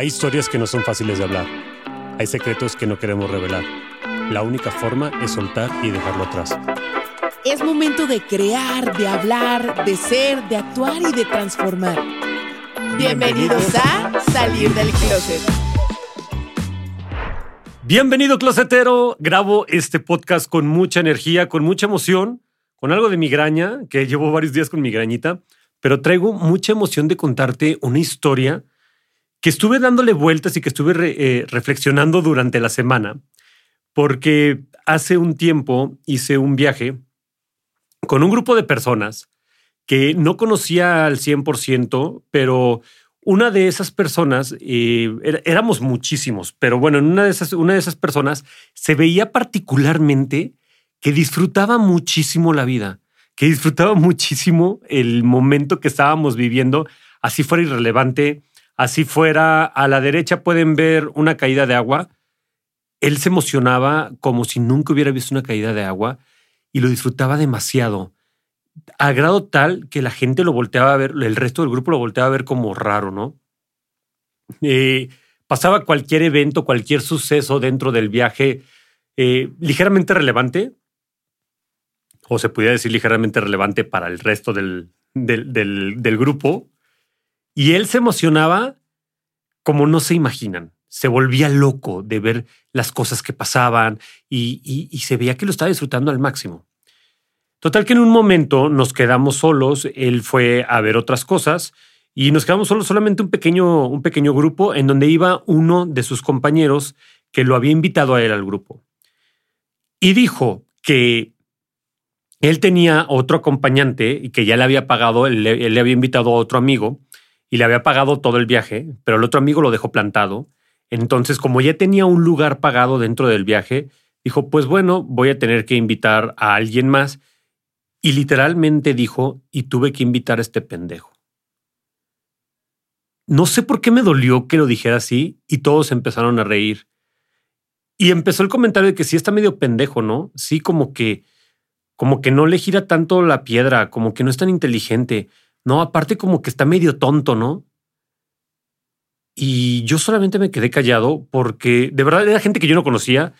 Hay historias que no son fáciles de hablar. Hay secretos que no queremos revelar. La única forma es soltar y dejarlo atrás. Es momento de crear, de hablar, de ser, de actuar y de transformar. Bienvenidos a Salir del Closet. Bienvenido, closetero. Grabo este podcast con mucha energía, con mucha emoción, con algo de migraña, que llevo varios días con migrañita, pero traigo mucha emoción de contarte una historia que estuve dándole vueltas y que estuve eh, reflexionando durante la semana, porque hace un tiempo hice un viaje con un grupo de personas que no conocía al 100%, pero una de esas personas, eh, éramos muchísimos, pero bueno, en una de, esas, una de esas personas se veía particularmente que disfrutaba muchísimo la vida, que disfrutaba muchísimo el momento que estábamos viviendo, así fuera irrelevante así fuera, a la derecha pueden ver una caída de agua. Él se emocionaba como si nunca hubiera visto una caída de agua y lo disfrutaba demasiado, a grado tal que la gente lo volteaba a ver, el resto del grupo lo volteaba a ver como raro, ¿no? Eh, pasaba cualquier evento, cualquier suceso dentro del viaje eh, ligeramente relevante, o se podría decir ligeramente relevante para el resto del, del grupo, y él se emocionaba como no se imaginan. Se volvía loco de ver las cosas que pasaban y, se veía que lo estaba disfrutando al máximo. Total que en un momento nos quedamos solos, él fue a ver otras cosas y nos quedamos solos solamente un pequeño, un pequeño grupo en donde iba uno de sus compañeros que lo había invitado a él al grupo. Y dijo que él tenía otro acompañante y que ya le había pagado, él le había invitado a otro amigo y le había pagado todo el viaje, pero el otro amigo lo dejó plantado. Entonces, como ya tenía un lugar pagado dentro del viaje, dijo, pues bueno, voy a tener que invitar a alguien más. Y literalmente dijo, y tuve que invitar a este pendejo. No sé por qué me dolió que lo dijera así y todos empezaron a reír. Y empezó el comentario de que sí está medio pendejo, ¿no? Sí, como que, como que no le gira tanto la piedra, como que no es tan inteligente. No, aparte como que está medio tonto, ¿no? Y yo solamente me quedé callado porque de verdad era gente que yo no conocía.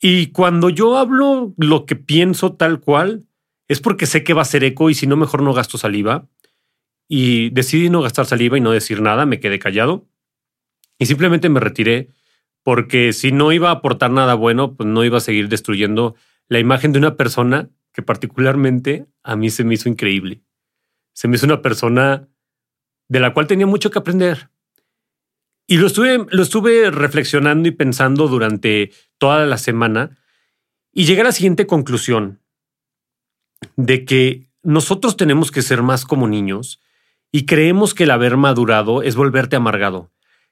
Y cuando yo hablo lo que pienso tal cual, es porque sé que va a ser eco y si no, mejor no gasto saliva. Y decidí no gastar saliva y no decir nada, me quedé callado. Y simplemente me retiré porque si no iba a aportar nada bueno, pues no iba a seguir destruyendo la imagen de una persona que particularmente a mí se me hizo increíble se me hizo una persona de la cual tenía mucho que aprender. Y lo estuve, lo estuve reflexionando y pensando durante toda la semana y llegué a la siguiente conclusión de que nosotros tenemos que ser más como niños y creemos que el haber madurado es volverte amargado.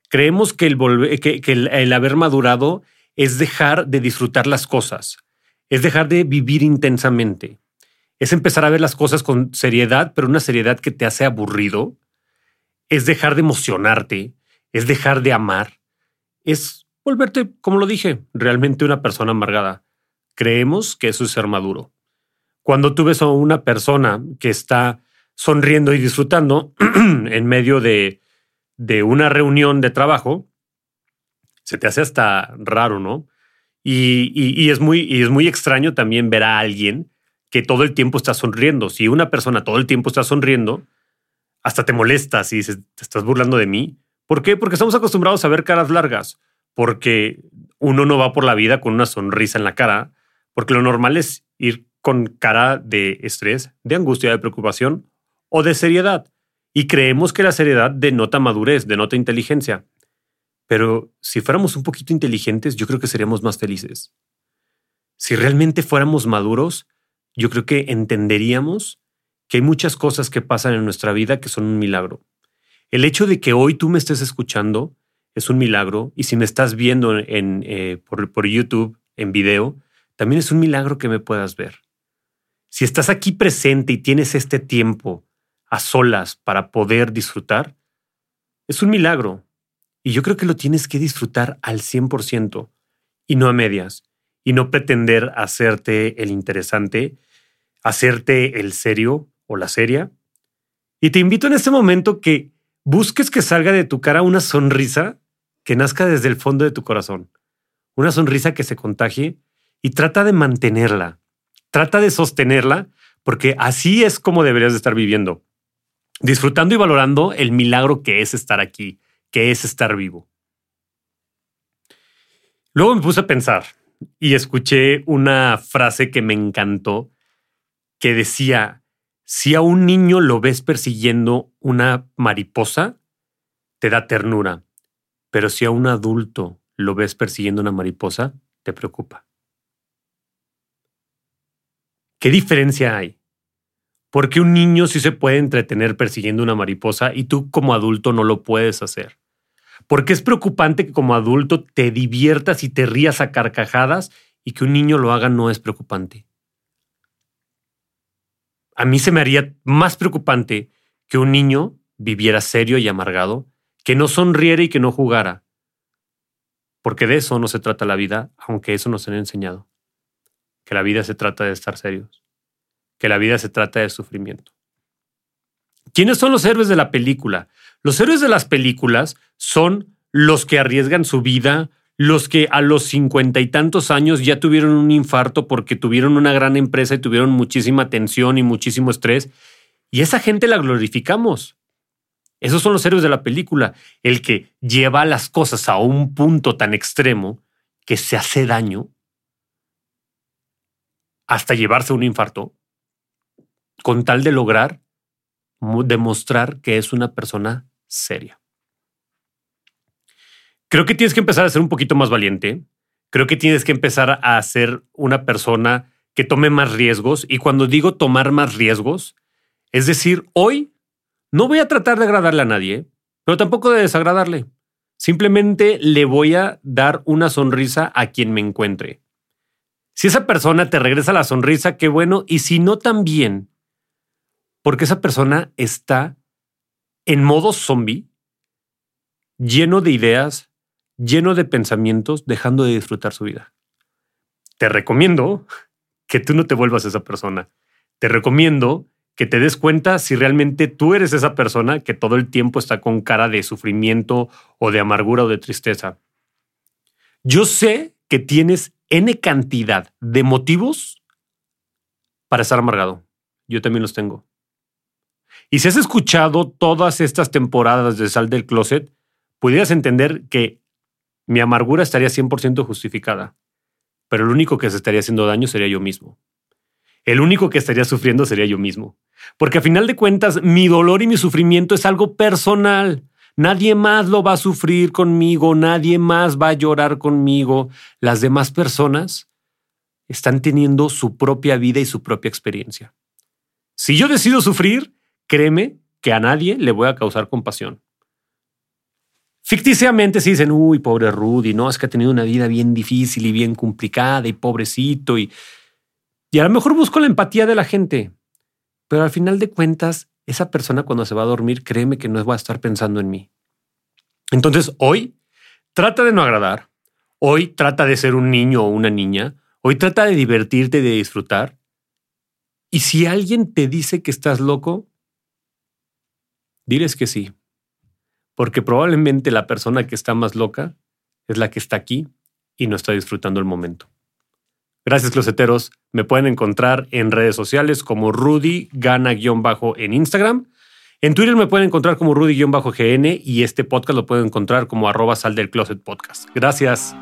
Creemos que el, que, el haber madurado es dejar de disfrutar las cosas, es dejar de vivir intensamente es empezar a ver las cosas con seriedad, pero una seriedad que te hace aburrido. Es dejar de emocionarte, es dejar de amar, es volverte, como lo dije, realmente una persona amargada. Creemos que eso es ser maduro. Cuando tú ves a una persona que está sonriendo y disfrutando en medio de, de una reunión de trabajo, se te hace hasta raro, ¿no? Y, y, es muy, y es muy extraño también ver a alguien que todo el tiempo está sonriendo. Si una persona todo el tiempo está sonriendo, hasta te molestas y dices, te estás burlando de mí. ¿Por qué? Porque estamos acostumbrados a ver caras largas, porque uno no va por la vida con una sonrisa en la cara, porque lo normal es ir con cara de estrés, de angustia, de preocupación o de seriedad. Y creemos que la seriedad denota madurez, denota inteligencia. Pero si fuéramos un poquito inteligentes, yo creo que seríamos más felices. Si realmente fuéramos maduros, yo creo que entenderíamos que hay muchas cosas que pasan en nuestra vida que son un milagro. El hecho de que hoy tú me estés escuchando es un milagro y si me estás viendo en, eh, por, por YouTube en video, también es un milagro que me puedas ver. Si estás aquí presente y tienes este tiempo a solas para poder disfrutar, es un milagro. Y yo creo que lo tienes que disfrutar al 100% y no a medias y no pretender hacerte el interesante, hacerte el serio o la seria. Y te invito en este momento que busques que salga de tu cara una sonrisa que nazca desde el fondo de tu corazón. Una sonrisa que se contagie y trata de mantenerla. Trata de sostenerla porque así es como deberías de estar viviendo. Disfrutando y valorando el milagro que es estar aquí, que es estar vivo. Luego me puse a pensar y escuché una frase que me encantó que decía, si a un niño lo ves persiguiendo una mariposa, te da ternura, pero si a un adulto lo ves persiguiendo una mariposa, te preocupa. ¿Qué diferencia hay? Porque un niño sí se puede entretener persiguiendo una mariposa y tú como adulto no lo puedes hacer. Porque es preocupante que como adulto te diviertas y te rías a carcajadas y que un niño lo haga no es preocupante. A mí se me haría más preocupante que un niño viviera serio y amargado, que no sonriera y que no jugara. Porque de eso no se trata la vida, aunque eso nos han enseñado. Que la vida se trata de estar serios. Que la vida se trata de sufrimiento. ¿Quiénes son los héroes de la película? Los héroes de las películas son los que arriesgan su vida, los que a los cincuenta y tantos años ya tuvieron un infarto porque tuvieron una gran empresa y tuvieron muchísima tensión y muchísimo estrés. Y esa gente la glorificamos. Esos son los héroes de la película. El que lleva las cosas a un punto tan extremo que se hace daño hasta llevarse un infarto con tal de lograr demostrar que es una persona seria. Creo que tienes que empezar a ser un poquito más valiente. Creo que tienes que empezar a ser una persona que tome más riesgos. Y cuando digo tomar más riesgos, es decir, hoy no voy a tratar de agradarle a nadie, pero tampoco de desagradarle. Simplemente le voy a dar una sonrisa a quien me encuentre. Si esa persona te regresa la sonrisa, qué bueno. Y si no, también. Porque esa persona está en modo zombie, lleno de ideas, lleno de pensamientos, dejando de disfrutar su vida. Te recomiendo que tú no te vuelvas esa persona. Te recomiendo que te des cuenta si realmente tú eres esa persona que todo el tiempo está con cara de sufrimiento o de amargura o de tristeza. Yo sé que tienes N cantidad de motivos para estar amargado. Yo también los tengo. Y si has escuchado todas estas temporadas de Sal del Closet, pudieras entender que mi amargura estaría 100% justificada, pero el único que se estaría haciendo daño sería yo mismo. El único que estaría sufriendo sería yo mismo. Porque a final de cuentas, mi dolor y mi sufrimiento es algo personal. Nadie más lo va a sufrir conmigo, nadie más va a llorar conmigo. Las demás personas están teniendo su propia vida y su propia experiencia. Si yo decido sufrir, créeme que a nadie le voy a causar compasión. Ficticiamente si dicen, uy, pobre Rudy, no, es que ha tenido una vida bien difícil y bien complicada y pobrecito y, y a lo mejor busco la empatía de la gente, pero al final de cuentas, esa persona cuando se va a dormir, créeme que no va a estar pensando en mí. Entonces, hoy trata de no agradar, hoy trata de ser un niño o una niña, hoy trata de divertirte, de disfrutar. Y si alguien te dice que estás loco, Diles que sí, porque probablemente la persona que está más loca es la que está aquí y no está disfrutando el momento. Gracias, closeteros. Me pueden encontrar en redes sociales como Rudy Gana-bajo en Instagram. En Twitter me pueden encontrar como Rudy-GN y este podcast lo pueden encontrar como arroba sal del closet podcast. Gracias.